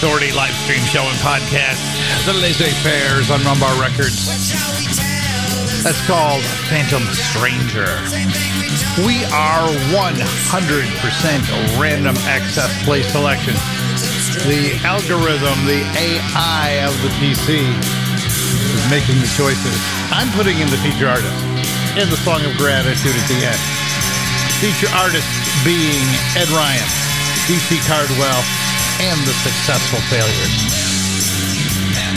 Authority live stream show and podcast. The Laissez Fairs on Rum Bar Records. That's called Phantom Stranger. We are 100% random access play selection. The algorithm, the AI of the PC is making the choices. I'm putting in the feature artist and the song of gratitude at the end. Feature artist being Ed Ryan, DC Cardwell, and the successful failures.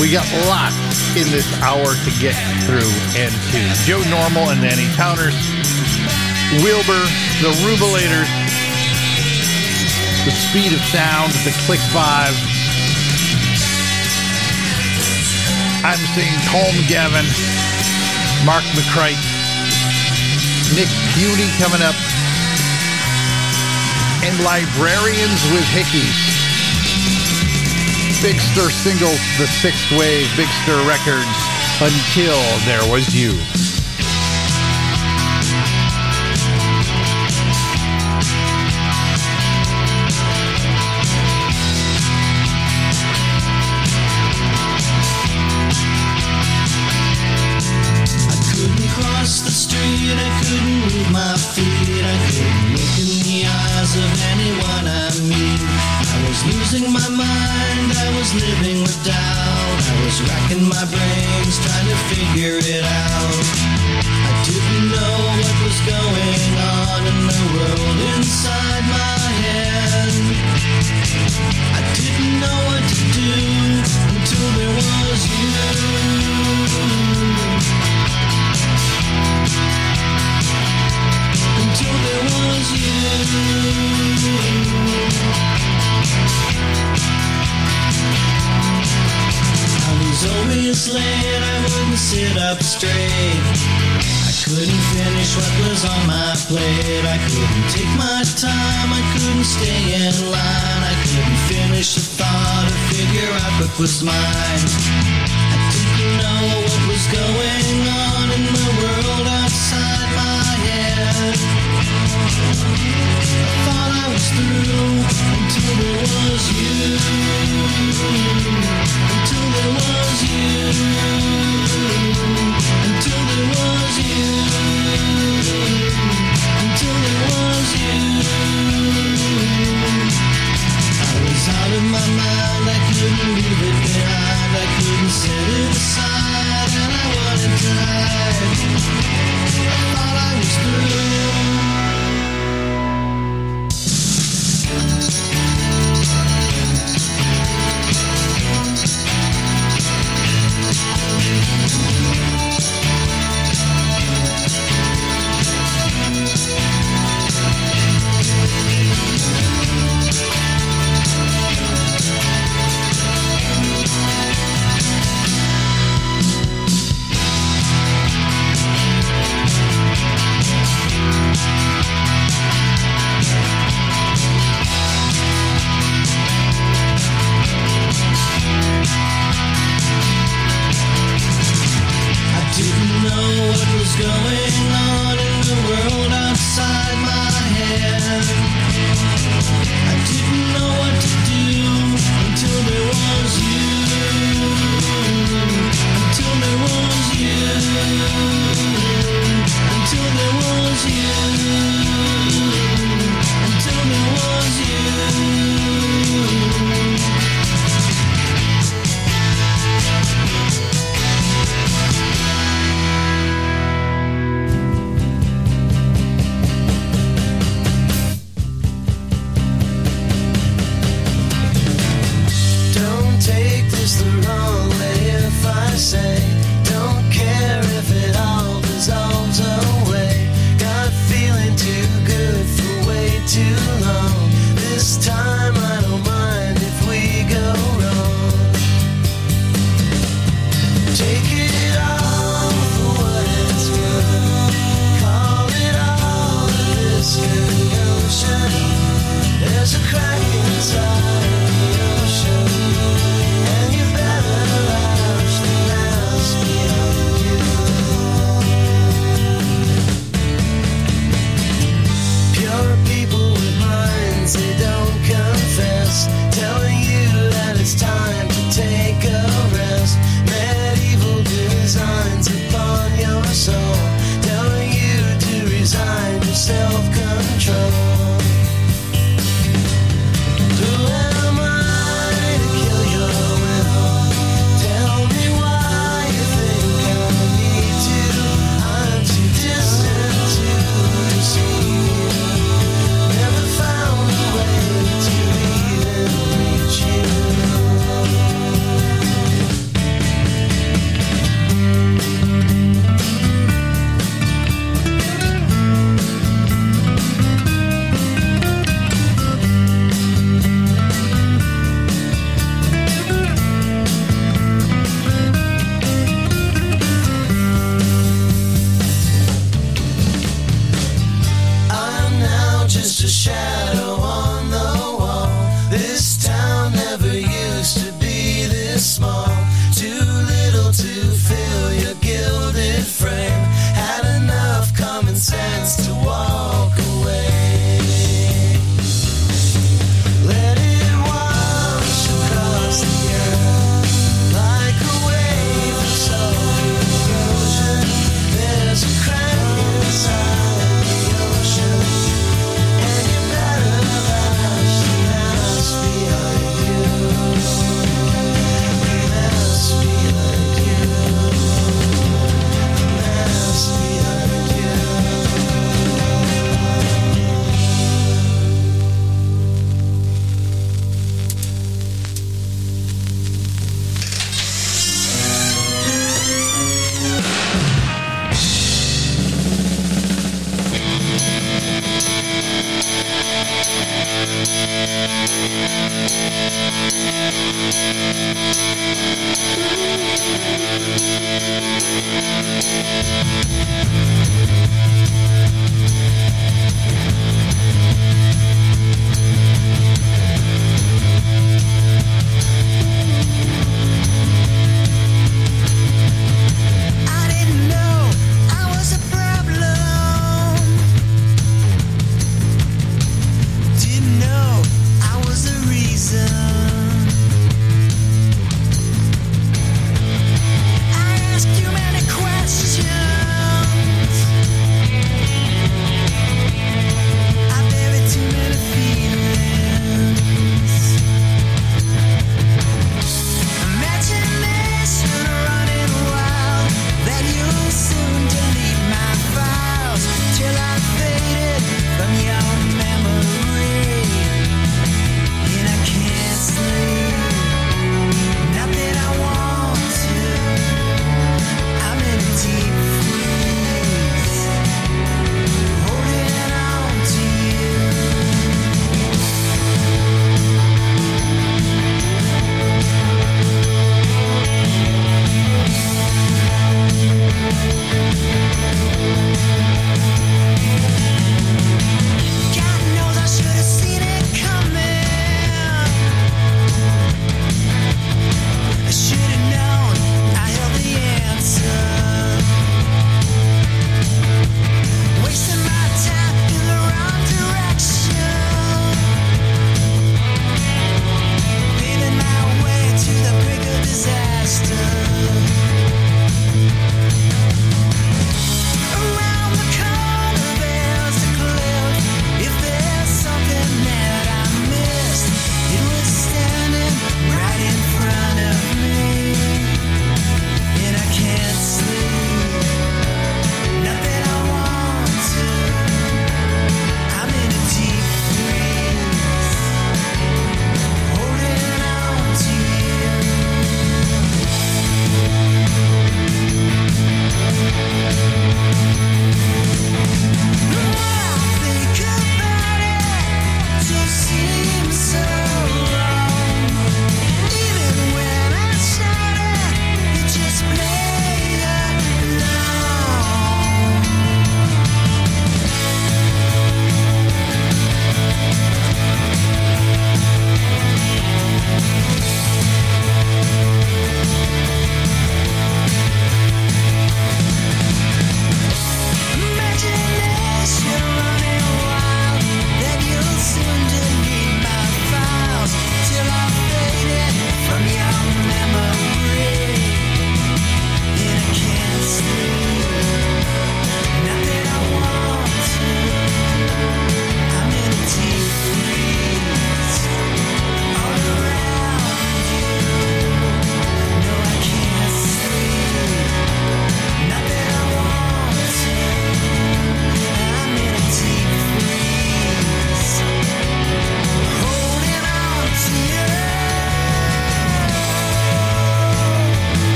We got lots in this hour to get through and to. Joe Normal and Nanny Towners, Wilbur, the Rubilators, the Speed of Sound, the Click Five. I'm seeing Colm Gavin, Mark McCrite, Nick Piunti coming up, and Librarians with Hickeys. Big Stir singles, The Sixth Wave, Big Stir Records, Until There Was You. Living was mine. I didn't know what was going on in the world outside my head. I thought I was through until there was you. Until there was you. Until there was you. Until there was you out of my mind. I couldn't leave it behind. I couldn't set it aside, and I wanted to hide. I thought I was through.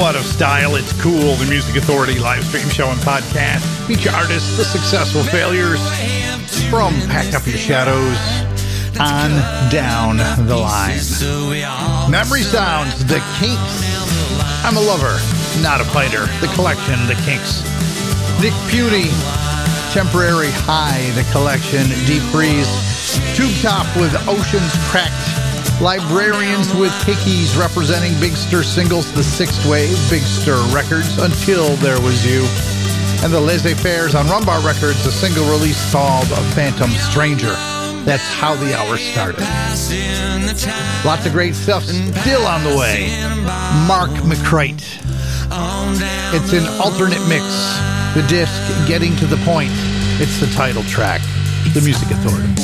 so out of style, it's cool. The Music Authority live stream show and podcast. Feature artists, the successful failures from Pack Up Your Shadows on down the line. Memory Sounds, The Kinks. I'm a lover, not a fighter. The Collection, The Kinks. Nick Piunti, Temporary High, The Collection, Deep Freeze. Tube Top with Oceans Cracked. Librarians with Hickeys representing Big Stir singles The Sixth Wave, Big Stir Records, Until There Was You, and the Laissez Fairs on Rum Bar Records, a single release called Phantom Stranger. That's how the hour started. Lots of great stuff still on the way. Mark McCrite. It's an alternate mix. The disc, Getting to the Point. It's the title track, The Music Authority.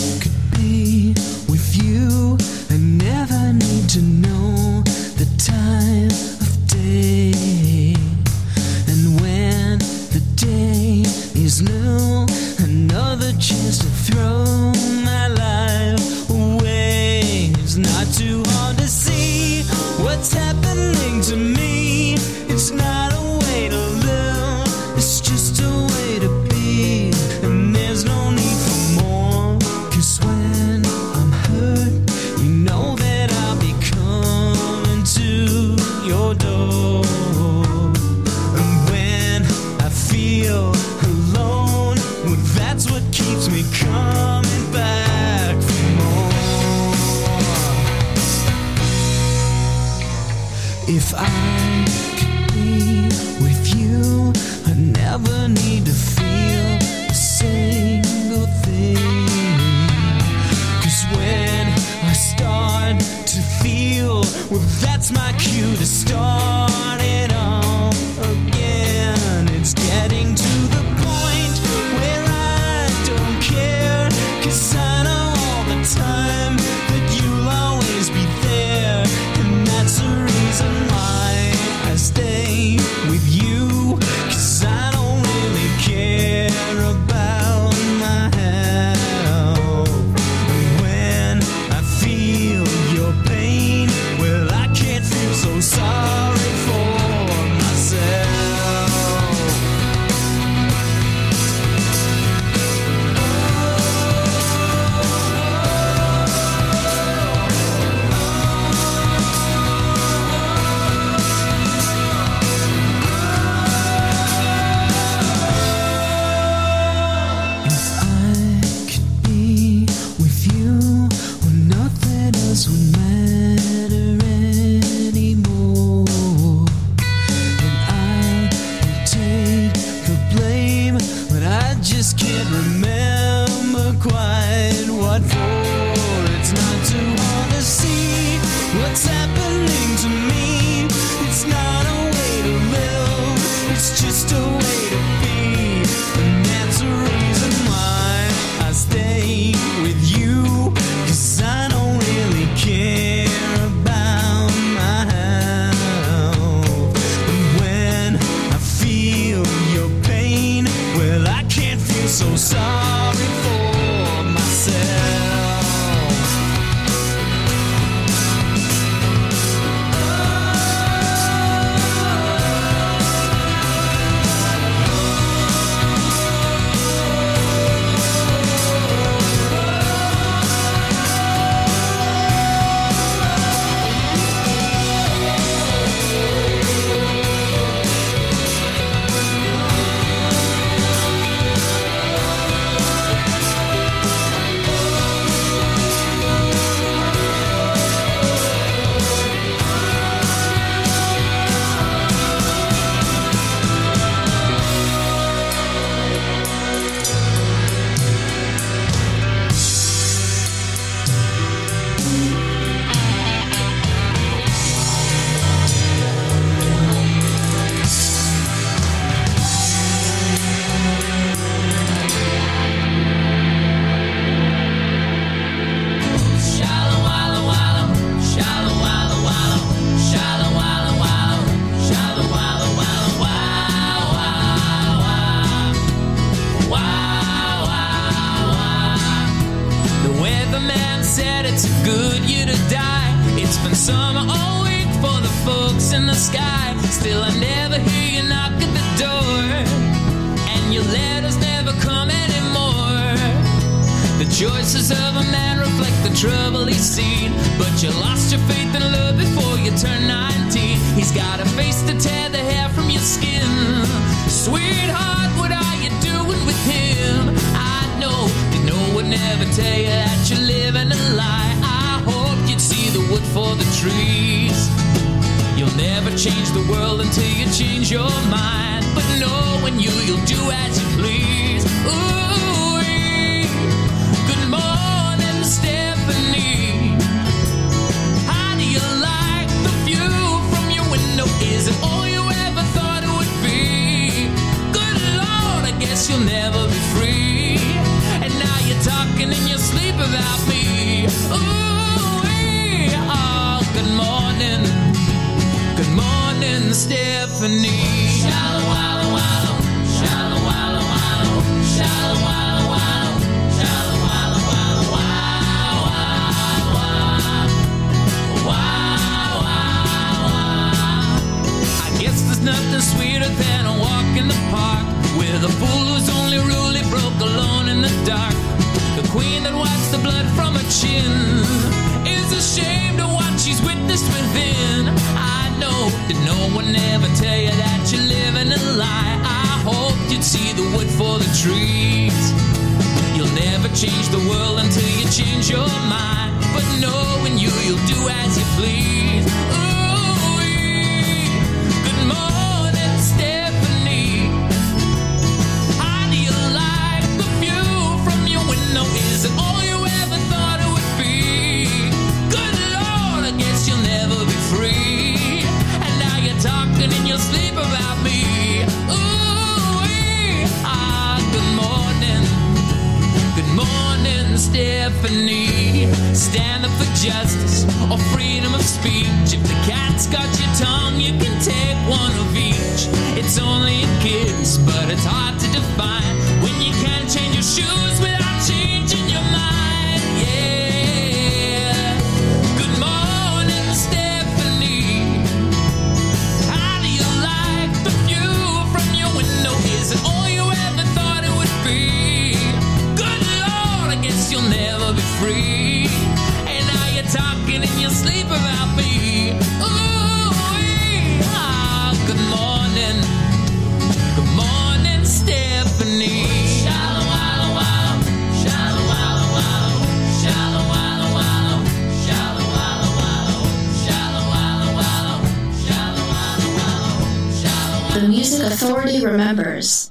The Music Authority remembers.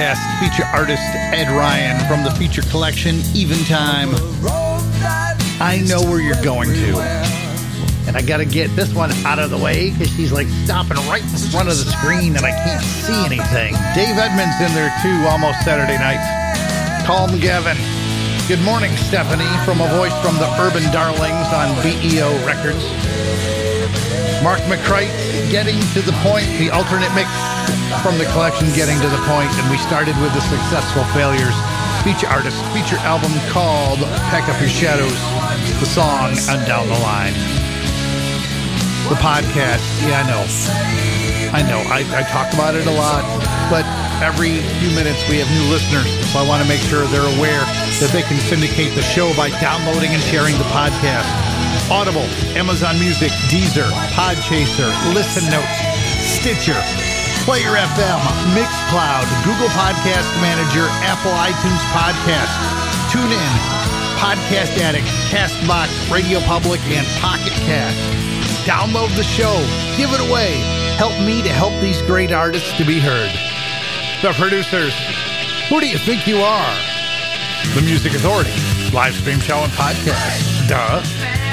Podcast feature artist Ed Ryan from the feature collection Eventime. I know where you're going to. And I gotta get this one out of the way because she's like stopping right in front of the screen and I can't see anything. Dave Edmunds in there too, almost Saturday night. Colm Gavin. Good morning, Stephanie, from a voice from the Urban Darlings on BEO Records. Mark McCrite, Getting to the Point, the alternate mix from the collection Getting to the Point, and we started with the Successful Failures feature artist feature album called Pack Up Your Shadows, the song on Down the Line. The podcast, yeah, I know. I know, I, I talk about it a lot, but every few minutes we have new listeners, so I want to make sure they're aware that they can syndicate the show by downloading and sharing the podcast. Audible, Amazon Music, Deezer, Podchaser, Listen Notes, Stitcher, Player FM, Mixcloud, Google Podcast Manager, Apple iTunes Podcast, TuneIn, Podcast Addict, Castbox, Radio Public, and Pocket Cast. Download the show, give it away. Help me to help these great artists to be heard. The producers, who do you think you are? The Music Authority, live stream show and podcast. Duh.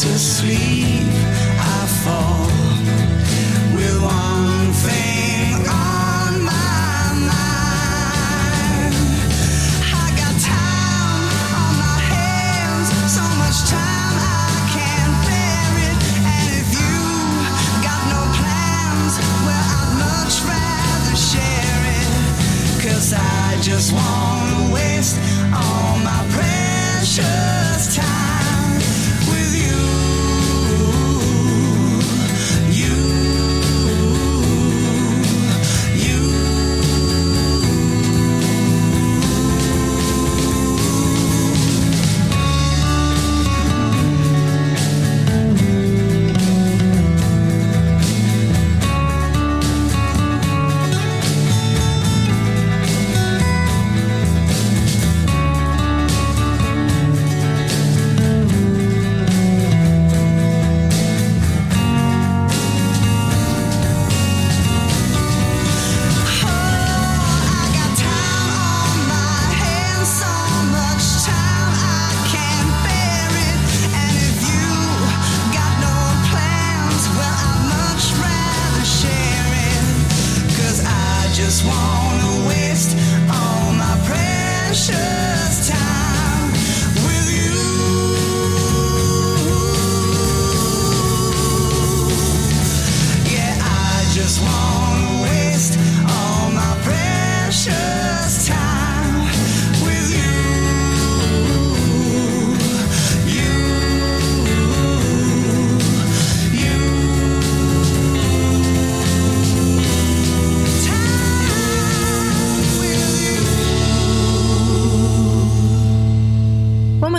To sleep. I fall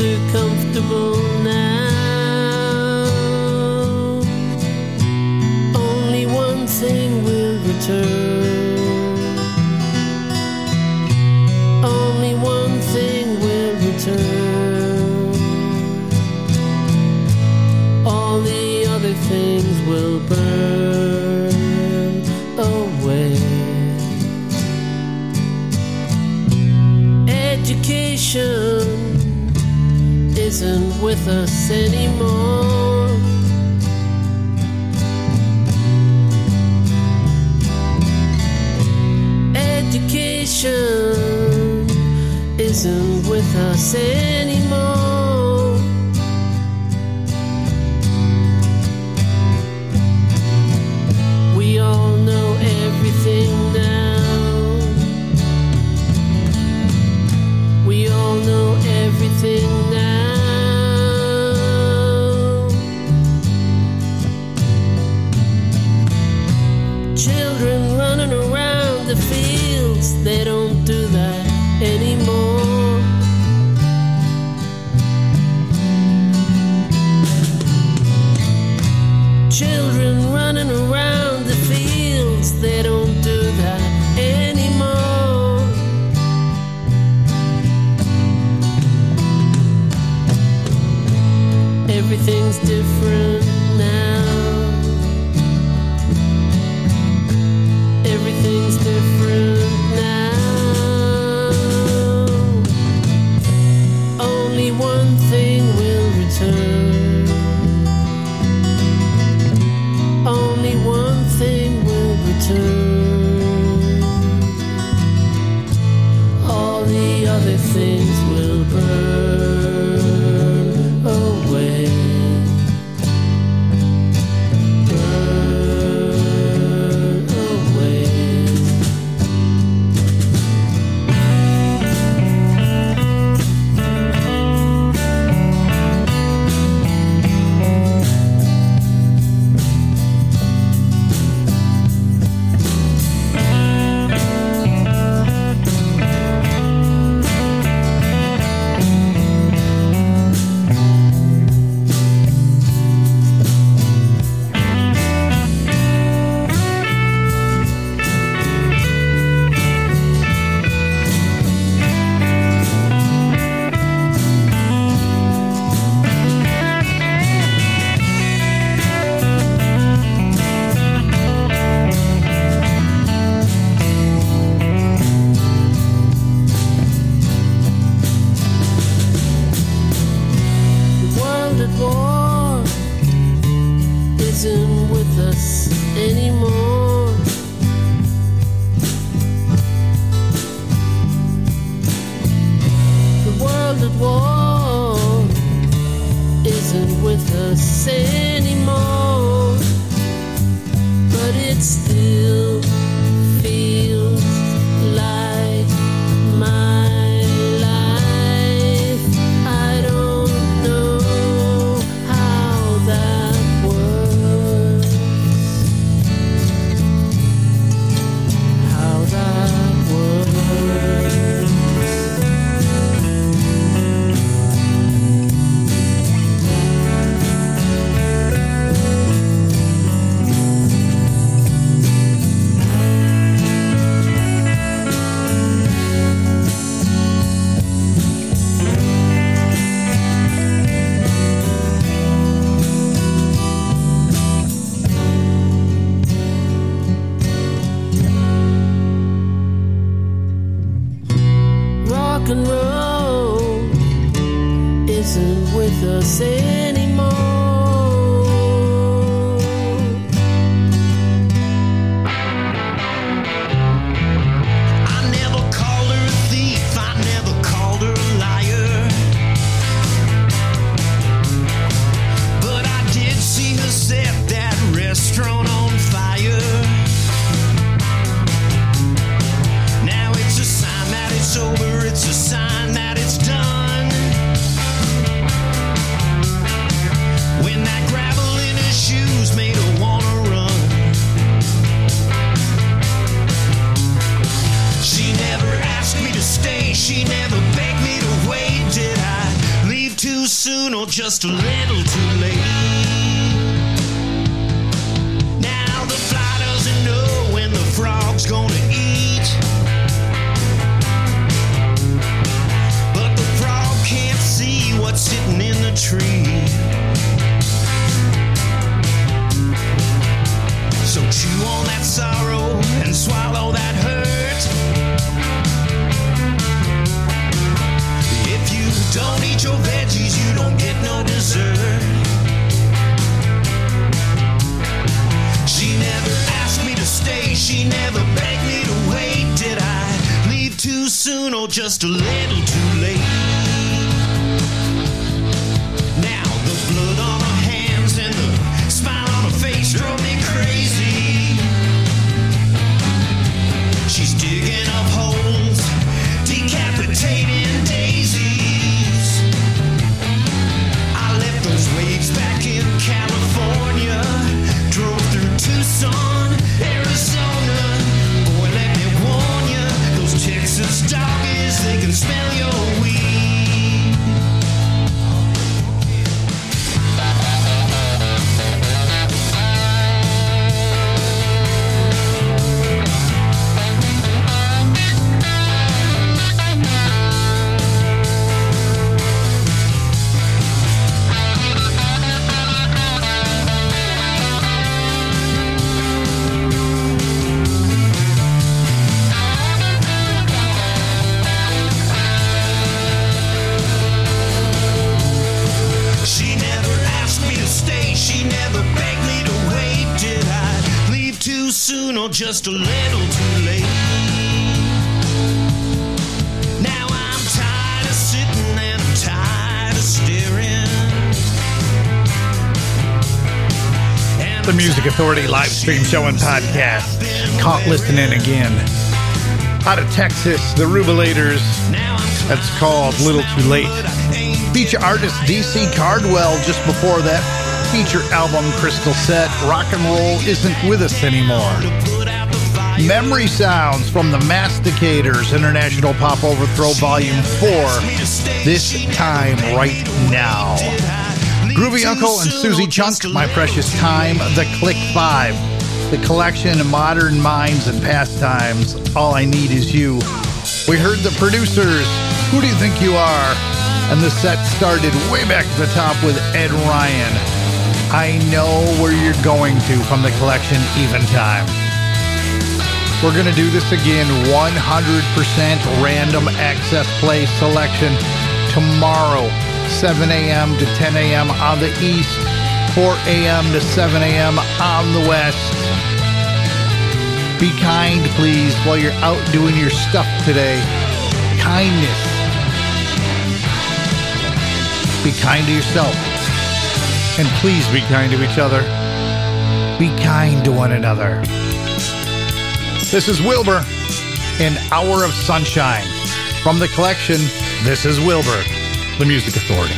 Too comfortable now. Or just a little too late? Authority live stream show and podcast. Caught listening again. Out of Texas, the Rubilators. That's called Little Too Late. Feature artist DC Cardwell just before that. Feature album Crystal Set. Rock and roll isn't with us anymore. Memory Sounds from the Masticators International Pop Overthrow Volume 4. This time right now. Groovy Uncle and Suzi Chunk, My Precious Time, The Click 5, The Collection of Modern Minds and Pastimes, All I Need Is You. We heard the producers, Who Do You Think You Are? And the set started way back at the top with Ed Ryan. I know where you're going to from the collection Even Time. We're going to do this again 100% random access play selection tomorrow, 7 a.m. to 10 a.m. on the east, 4 a.m. to 7 a.m. on the west. Be kind, please, while you're out doing your stuff today. Kindness. Be kind to yourself. And please be kind to each other. Be kind to one another. This is Wilbur in Hour of Sunshine. From the collection, this is Wilbur, the Music Authority.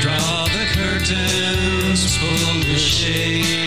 Draw the curtains, pull the shades.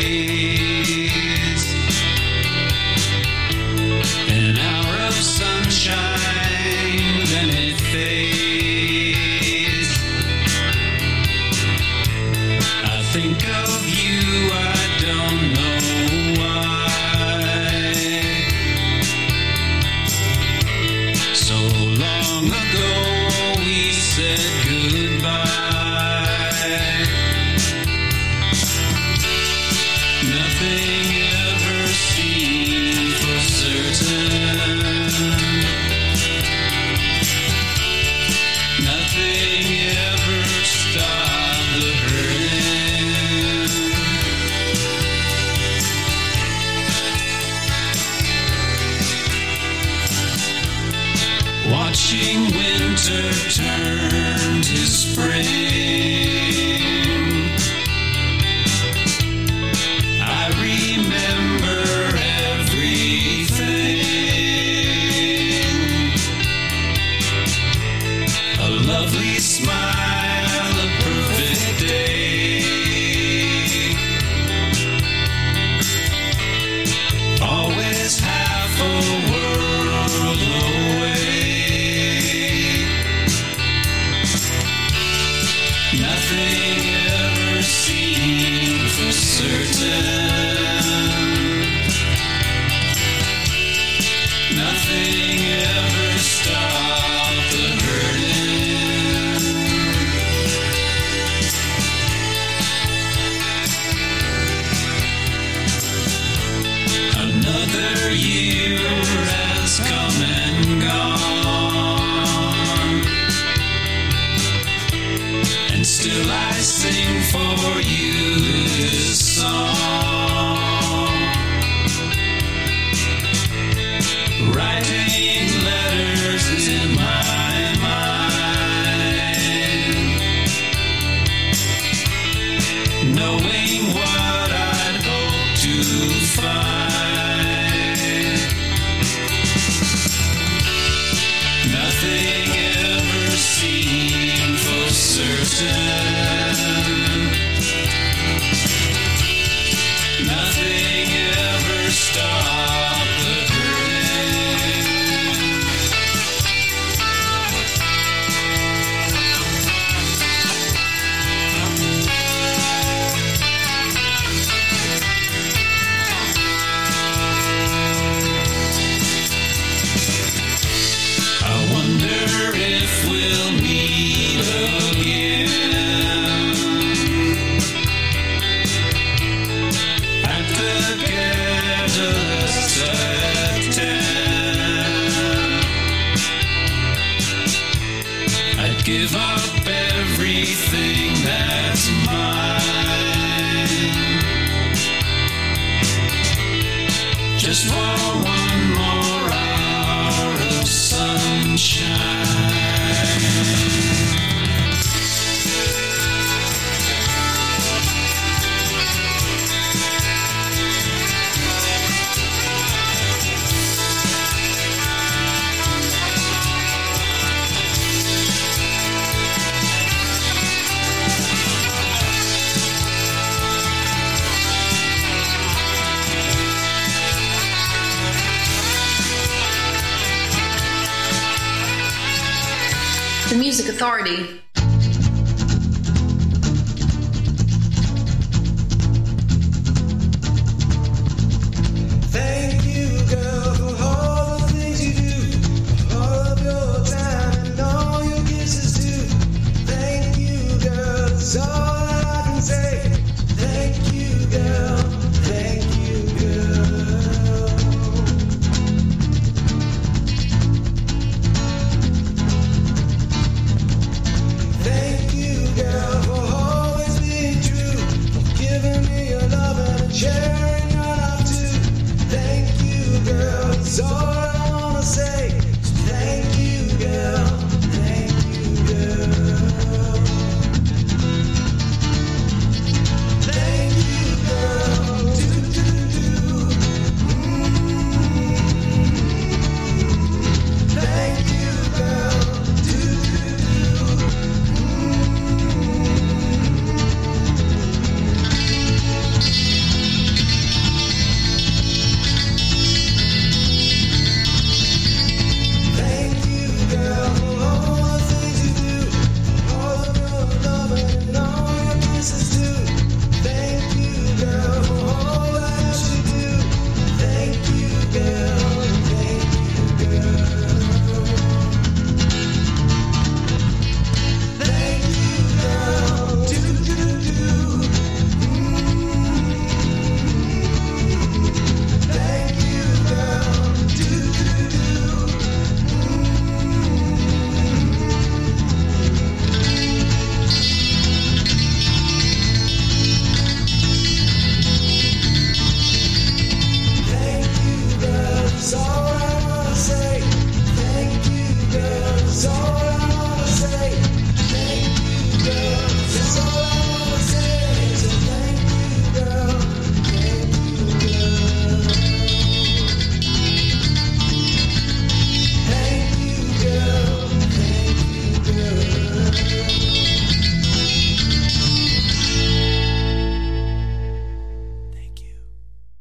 Ever stopped